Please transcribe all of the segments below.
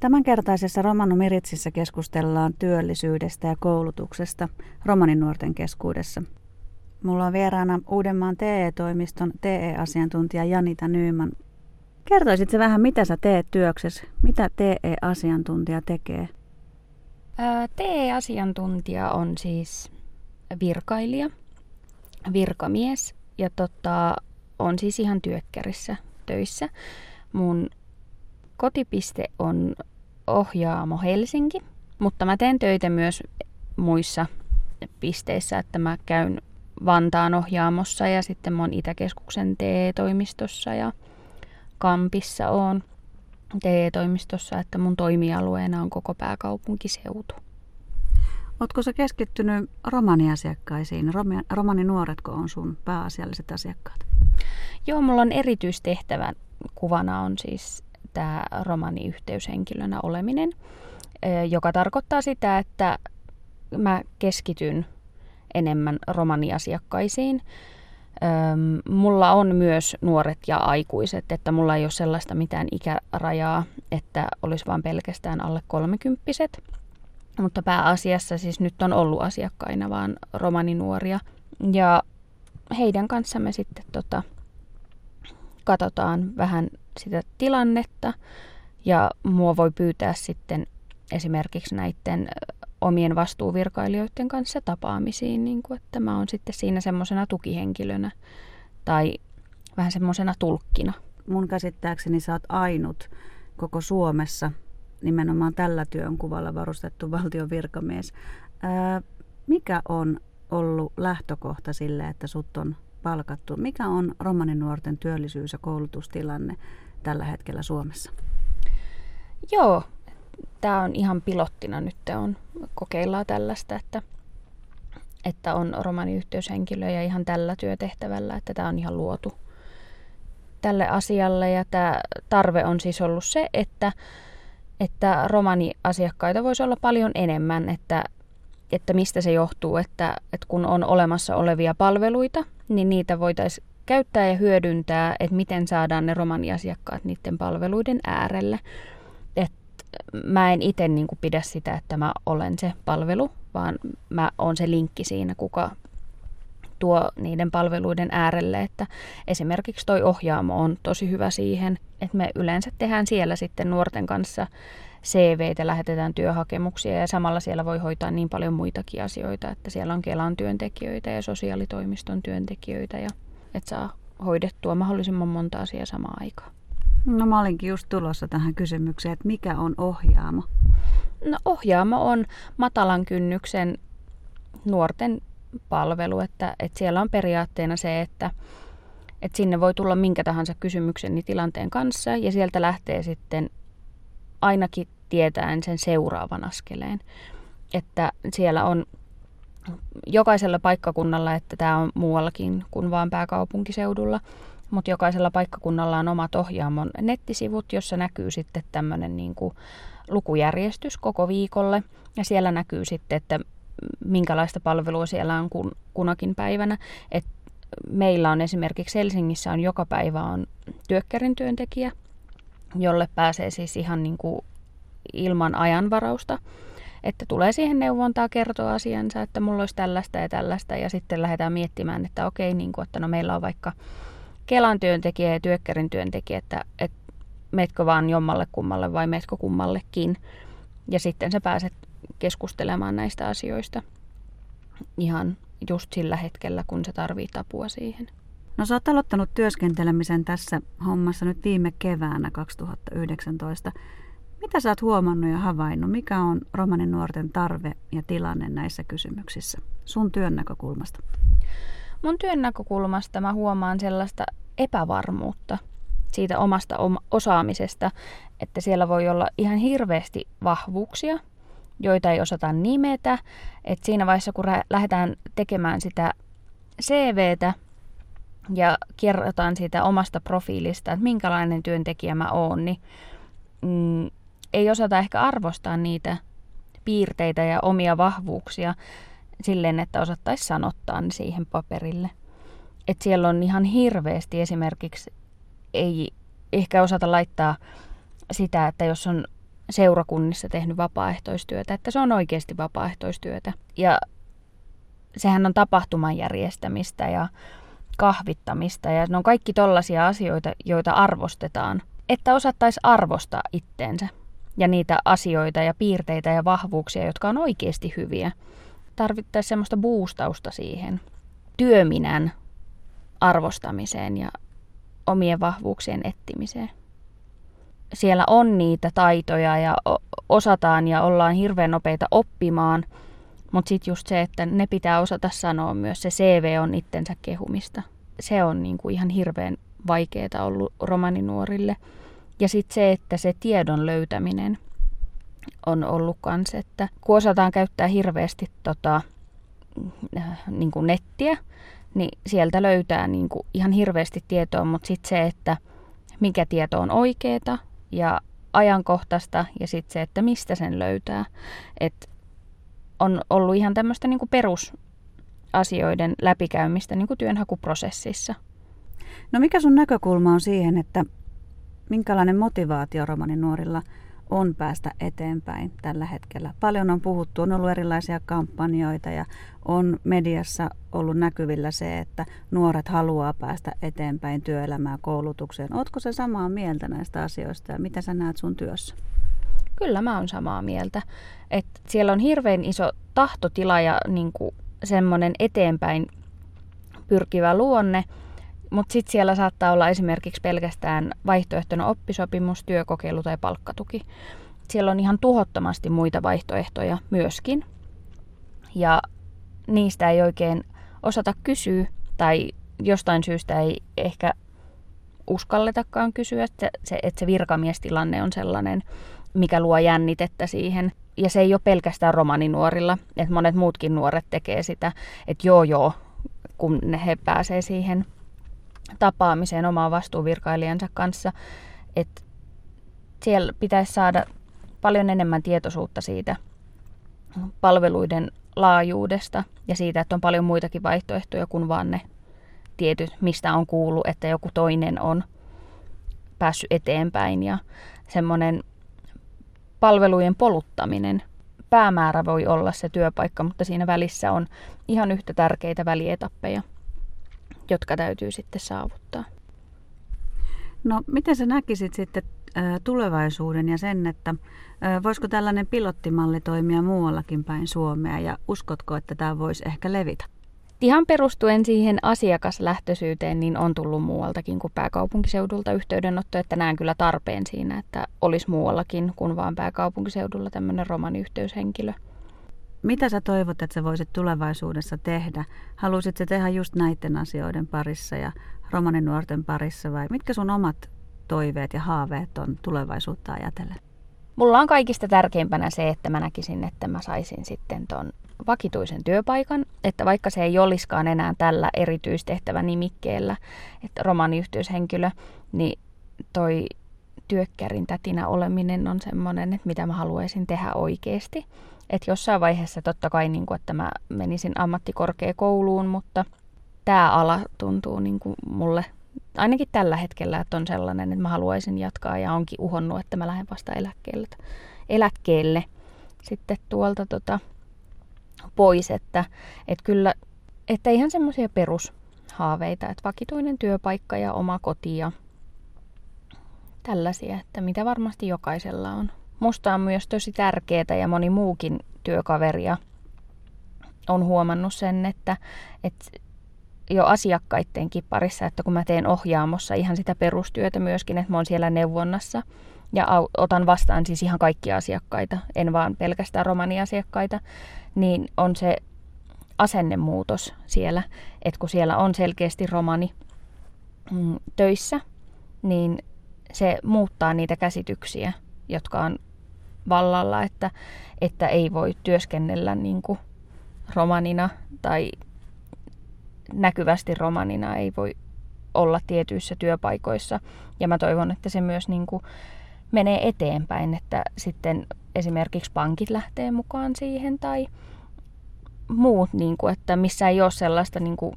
Tämänkertaisessa Romano Miritsissä keskustellaan työllisyydestä ja koulutuksesta romaninuorten keskuudessa. Mulla on vieraana Uudenmaan TE-toimiston TE-asiantuntija Janita Nyyman. Kertoisitko vähän, mitä sä teet työksessä? Mitä TE-asiantuntija tekee? TE-asiantuntija on siis virkailija, virkamies ja tota, on siis ihan työkkärissä töissä. Mun kotipiste on Ohjaamo Helsinki, mutta mä teen töitä myös muissa pisteissä, että mä käyn Vantaan ohjaamossa ja sitten mä oon Itäkeskuksen TE-toimistossa ja Kampissa on TE-toimistossa, että mun toimialueena on koko pääkaupunkiseutu. Oletko sä keskittynyt romaniasiakkaisiin? Romaninuoretko on sun pääasialliset asiakkaat? Joo, mulla on erityistehtävä kuvana on siis tämä romaniyhteyshenkilönä oleminen, joka tarkoittaa sitä, että mä keskityn enemmän romaniasiakkaisiin. Mulla on myös nuoret ja aikuiset, että mulla ei ole sellaista mitään ikärajaa, että olisi vain pelkästään alle kolmekymppiset. Mutta pääasiassa siis nyt on ollut asiakkaina vaan romaninuoria. Ja heidän kanssamme sitten tota, katsotaan vähän sitä tilannetta ja mua voi pyytää sitten esimerkiksi näiden omien vastuuvirkailijoiden kanssa tapaamisiin, niin kuin, että mä oon sitten siinä semmoisena tukihenkilönä tai vähän semmoisena tulkkina. Mun käsittääkseni sä oot ainut koko Suomessa nimenomaan tällä työnkuvalla varustettu valtion virkamies. Ää, mikä on ollut lähtökohta sille, että sut on palkattu? Mikä on romaninuorten työllisyys- ja koulutustilanne tällä hetkellä Suomessa? Joo, tämä on ihan pilottina nyt on kokeillaan tällaista, että, että on romaniyhteyshenkilöjä ihan tällä työtehtävällä, että tämä on ihan luotu tälle asialle ja tämä tarve on siis ollut se, että, että romaniasiakkaita voisi olla paljon enemmän, että, että mistä se johtuu, että, että kun on olemassa olevia palveluita, niin niitä voitaisiin käyttää ja hyödyntää, että miten saadaan ne romaniasiakkaat niiden palveluiden äärelle. Et mä en itse niin pidä sitä, että mä olen se palvelu, vaan mä oon se linkki siinä, kuka tuo niiden palveluiden äärelle, että esimerkiksi toi ohjaamo on tosi hyvä siihen, että me yleensä tehdään siellä sitten nuorten kanssa CVitä, lähetetään työhakemuksia ja samalla siellä voi hoitaa niin paljon muitakin asioita, että siellä on Kelan työntekijöitä ja sosiaalitoimiston työntekijöitä ja että saa hoidettua mahdollisimman monta asiaa samaan aikaan. No mä olinkin just tulossa tähän kysymykseen, että mikä on ohjaamo? No ohjaamo on matalan kynnyksen nuorten palvelu, että, että siellä on periaatteena se, että, että sinne voi tulla minkä tahansa kysymyksen niin tilanteen kanssa ja sieltä lähtee sitten ainakin tietäen sen seuraavan askeleen. Että siellä on jokaisella paikkakunnalla, että tämä on muuallakin kuin vain pääkaupunkiseudulla, mutta jokaisella paikkakunnalla on omat ohjaamon nettisivut, jossa näkyy sitten tämmöinen niin kuin lukujärjestys koko viikolle. Ja siellä näkyy sitten, että minkälaista palvelua siellä on kun, kunakin päivänä. Et meillä on esimerkiksi Helsingissä on joka päivä on työkkärin työntekijä, jolle pääsee siis ihan niin kuin ilman ajanvarausta että tulee siihen neuvontaa kertoa asiansa, että mulla olisi tällaista ja tällaista ja sitten lähdetään miettimään, että okei, niin kuin, että no meillä on vaikka Kelan työntekijä ja työkkärin työntekijä, että, että meetkö vaan jommalle kummalle vai meetkö kummallekin. Ja sitten sä pääset keskustelemaan näistä asioista ihan just sillä hetkellä, kun se tarvitsee apua siihen. No sä oot aloittanut työskentelemisen tässä hommassa nyt viime keväänä 2019. Mitä sä oot huomannut ja havainnut? Mikä on romanin nuorten tarve ja tilanne näissä kysymyksissä sun työn näkökulmasta? Mun työn näkökulmasta mä huomaan sellaista epävarmuutta siitä omasta osaamisesta, että siellä voi olla ihan hirveästi vahvuuksia, joita ei osata nimetä. Et siinä vaiheessa, kun lähdetään tekemään sitä CVtä ja kerrotaan siitä omasta profiilista, että minkälainen työntekijä mä oon, niin mm, ei osata ehkä arvostaa niitä piirteitä ja omia vahvuuksia silleen, että osattaisi sanottaa ne siihen paperille. Et siellä on ihan hirveästi esimerkiksi, ei ehkä osata laittaa sitä, että jos on seurakunnissa tehnyt vapaaehtoistyötä, että se on oikeasti vapaaehtoistyötä. Ja sehän on tapahtuman järjestämistä ja kahvittamista ja ne on kaikki tollaisia asioita, joita arvostetaan. Että osattaisi arvostaa itteensä ja niitä asioita ja piirteitä ja vahvuuksia, jotka on oikeasti hyviä. Tarvittaisiin semmoista boostausta siihen työminän arvostamiseen ja omien vahvuuksien ettimiseen. Siellä on niitä taitoja ja osataan ja ollaan hirveän nopeita oppimaan, mutta sitten just se, että ne pitää osata sanoa myös, se CV on itsensä kehumista. Se on niinku ihan hirveän vaikeaa ollut romaninuorille. Ja sitten se, että se tiedon löytäminen on ollut kans, että kun osataan käyttää hirveästi tota, niin kuin nettiä, niin sieltä löytää niin kuin ihan hirveästi tietoa, mutta sitten se, että mikä tieto on oikeeta ja ajankohtaista ja sitten se, että mistä sen löytää. Et on ollut ihan tämmöistä niin perusasioiden läpikäymistä niin kuin työnhakuprosessissa. No mikä sun näkökulma on siihen, että minkälainen motivaatio romanin nuorilla on päästä eteenpäin tällä hetkellä. Paljon on puhuttu, on ollut erilaisia kampanjoita ja on mediassa ollut näkyvillä se, että nuoret haluaa päästä eteenpäin työelämään koulutukseen. Oletko se samaa mieltä näistä asioista ja mitä sä näet sun työssä? Kyllä mä oon samaa mieltä. Et siellä on hirveän iso tahtotila ja niin semmoinen eteenpäin pyrkivä luonne, mutta sitten siellä saattaa olla esimerkiksi pelkästään vaihtoehtona oppisopimus, työkokeilu tai palkkatuki. Siellä on ihan tuhottomasti muita vaihtoehtoja myöskin. Ja niistä ei oikein osata kysyä tai jostain syystä ei ehkä uskalletakaan kysyä, että se, että se virkamiestilanne on sellainen, mikä luo jännitettä siihen. Ja se ei ole pelkästään romaninuorilla, että monet muutkin nuoret tekee sitä, että joo joo, kun he pääsee siihen tapaamiseen omaan vastuuvirkailijansa kanssa, että siellä pitäisi saada paljon enemmän tietoisuutta siitä palveluiden laajuudesta ja siitä, että on paljon muitakin vaihtoehtoja kuin vaan ne tietyt, mistä on kuullut, että joku toinen on päässyt eteenpäin ja semmoinen palvelujen poluttaminen. Päämäärä voi olla se työpaikka, mutta siinä välissä on ihan yhtä tärkeitä välietappeja jotka täytyy sitten saavuttaa. No miten sä näkisit sitten tulevaisuuden ja sen, että voisiko tällainen pilottimalli toimia muuallakin päin Suomea ja uskotko, että tämä voisi ehkä levitä? Ihan perustuen siihen asiakaslähtöisyyteen, niin on tullut muualtakin kuin pääkaupunkiseudulta yhteydenotto, että näen kyllä tarpeen siinä, että olisi muuallakin kuin vain pääkaupunkiseudulla tämmöinen romaniyhteyshenkilö. Mitä sä toivot, että sä voisit tulevaisuudessa tehdä? Haluaisit sä tehdä just näiden asioiden parissa ja romaninuorten parissa vai mitkä sun omat toiveet ja haaveet on tulevaisuutta ajatellen? Mulla on kaikista tärkeimpänä se, että mä näkisin, että mä saisin sitten ton vakituisen työpaikan, että vaikka se ei olisikaan enää tällä erityistehtävä nimikkeellä, että romaniyhteyshenkilö, niin toi työkkärin tätinä oleminen on semmoinen, että mitä mä haluaisin tehdä oikeasti. Että jossain vaiheessa totta kai, niin kuin, että mä menisin ammattikorkeakouluun, mutta tämä ala tuntuu niin kuin mulle ainakin tällä hetkellä, että on sellainen, että mä haluaisin jatkaa ja onkin uhonnut, että mä lähden vasta eläkkeelle, eläkkeelle sitten tuolta tota, pois, että, että kyllä, että ihan semmoisia perushaaveita, että vakituinen työpaikka ja oma koti ja tällaisia, että mitä varmasti jokaisella on musta on myös tosi tärkeää ja moni muukin työkaveria on huomannut sen, että, että jo asiakkaidenkin parissa, että kun mä teen ohjaamossa ihan sitä perustyötä myöskin, että mä oon siellä neuvonnassa ja otan vastaan siis ihan kaikkia asiakkaita, en vaan pelkästään romaniasiakkaita, niin on se asennemuutos siellä, että kun siellä on selkeästi romani mm, töissä, niin se muuttaa niitä käsityksiä, jotka on vallalla, että, että ei voi työskennellä niin kuin romanina tai näkyvästi romanina ei voi olla tietyissä työpaikoissa. Ja mä toivon, että se myös niin kuin menee eteenpäin, että sitten esimerkiksi pankit lähtee mukaan siihen tai muut, niin kuin, että missä ei ole sellaista niin kuin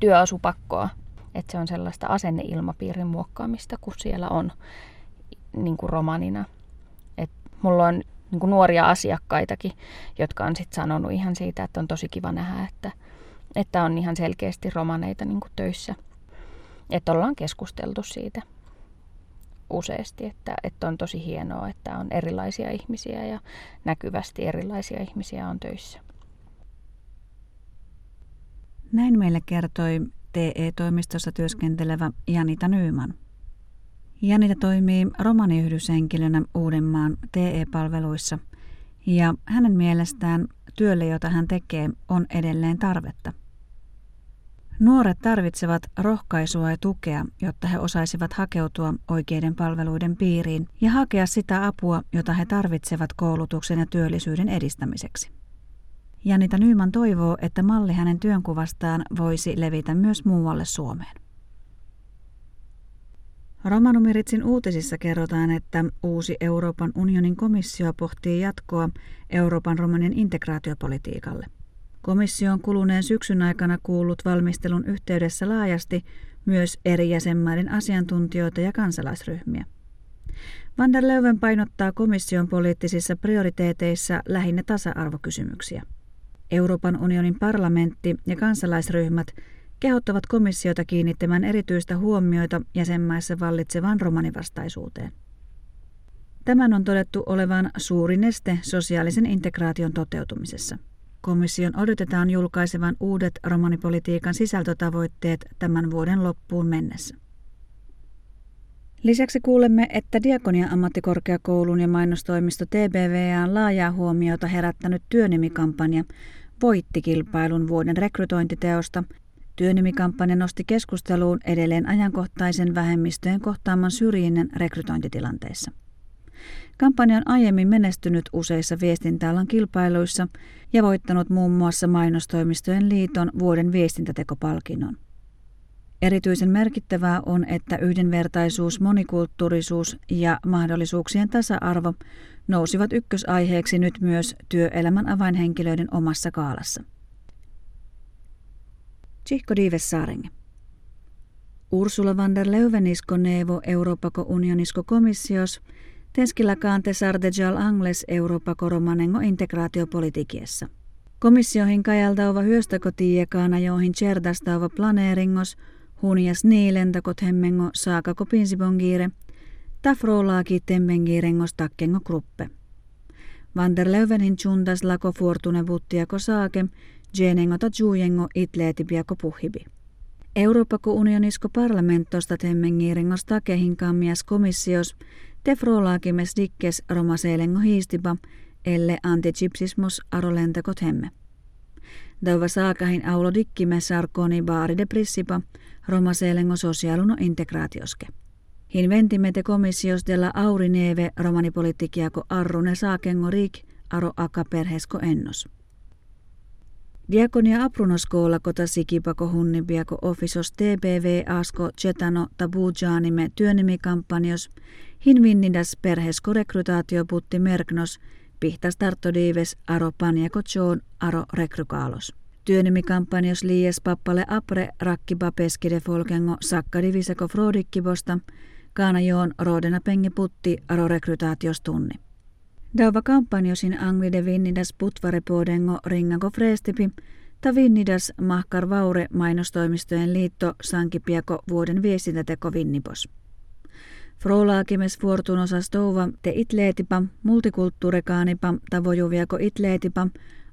työasupakkoa, että se on sellaista asenneilmapiirin muokkaamista, kun siellä on niin kuin romanina. Mulla on niin kuin nuoria asiakkaitakin, jotka on sitten sanonut ihan siitä, että on tosi kiva nähdä, että, että on ihan selkeästi romaneita niin kuin töissä. Että ollaan keskusteltu siitä useasti, että, että on tosi hienoa, että on erilaisia ihmisiä ja näkyvästi erilaisia ihmisiä on töissä. Näin meille kertoi TE-toimistossa työskentelevä Janita Nyyman. Janita toimii romaniyhdyshenkilönä Uudenmaan TE-palveluissa ja hänen mielestään työlle, jota hän tekee, on edelleen tarvetta. Nuoret tarvitsevat rohkaisua ja tukea, jotta he osaisivat hakeutua oikeiden palveluiden piiriin ja hakea sitä apua, jota he tarvitsevat koulutuksen ja työllisyyden edistämiseksi. Janita Nyyman toivoo, että malli hänen työnkuvastaan voisi levitä myös muualle Suomeen. Romanumeritsin uutisissa kerrotaan, että uusi Euroopan unionin komissio pohtii jatkoa Euroopan romanien integraatiopolitiikalle. Komissio on kuluneen syksyn aikana kuullut valmistelun yhteydessä laajasti myös eri jäsenmaiden asiantuntijoita ja kansalaisryhmiä. Van der Leuven painottaa komission poliittisissa prioriteeteissa lähinnä tasa-arvokysymyksiä. Euroopan unionin parlamentti ja kansalaisryhmät kehottavat komissiota kiinnittämään erityistä huomioita jäsenmaissa vallitsevaan romanivastaisuuteen. Tämän on todettu olevan suuri neste sosiaalisen integraation toteutumisessa. Komission odotetaan julkaisevan uudet romanipolitiikan sisältötavoitteet tämän vuoden loppuun mennessä. Lisäksi kuulemme, että Diakonia ammattikorkeakoulun ja mainostoimisto TBVAn laajaa huomiota herättänyt työnimikampanja voitti kilpailun vuoden rekrytointiteosta. Työnimikampanja nosti keskusteluun edelleen ajankohtaisen vähemmistöjen kohtaaman syrjinnän rekrytointitilanteissa. Kampanja on aiemmin menestynyt useissa viestintäalan kilpailuissa ja voittanut muun muassa mainostoimistojen liiton vuoden viestintätekopalkinnon. Erityisen merkittävää on, että yhdenvertaisuus, monikulttuurisuus ja mahdollisuuksien tasa-arvo nousivat ykkösaiheeksi nyt myös työelämän avainhenkilöiden omassa kaalassa. Tsihko Dives Saaringe. Ursula van der Leuvenisko nevo Euroopako unionisko komissios, tenskillä kaante sardejal angles Euroopako romanengo integraatiopolitikiessa. Komissiohin kajaltauva hyöstäkotiekaana joihin tjerdastauva planeeringos, hunias niilentakot hemmengo saakako pinsibongiire – ta frolaaki temmengiirengos takkengo gruppe. Van der Leuvenin chundas lako fortune buttiako saake, genengota juujengo itleetipiako puhibi. Eurooppako unionisko parlamentosta temmengiirengos takehin kammias komissios, te frolaakimes dikkes romaseelengo hiistipa, elle antichipsismos arolentakot hemme. Dauva saakahin aulo dikkimes sarkoni baari de prissipa, romaseelengo sosiaaluno integraatioske. Hinventimete komissios della aurineve romanipolitikiako arrune saakengo riik aro aka perhesko ennos. Diakonia aprunoskoola kota sikipako hunnibiako offisos TBV asko cetano tabujaanime työnimikampanjos hinvinnidas perhesko rekrutaatio putti merknos pihtas tartodiives aro paniako joon aro rekrykaalos. Työnimikampanjos liies pappale apre rakkiba peskide folkengo sakkadiviseko frodikkibosta – Kaana joon roodena pengi putti aro rekrytaatiostunni. Dauva kampanjosin anglide vinnidas putvarepuodengo ringako freestipi, ta vinnidas mahkar vaure mainostoimistojen liitto sankipiako vuoden viestintäteko vinnipos. Frolaakimes fortunosas touva te itleetipa, multikulttuurikaanipa, tavojuviako itleetipa,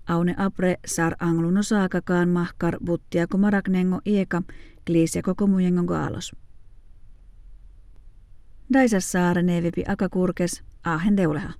aune apre sar angluno saakakaan mahkar buttiako maragnengo ieka, kliisiako komujengo gaalos. Daisassaare nevipi akakurkes ahen deuleha.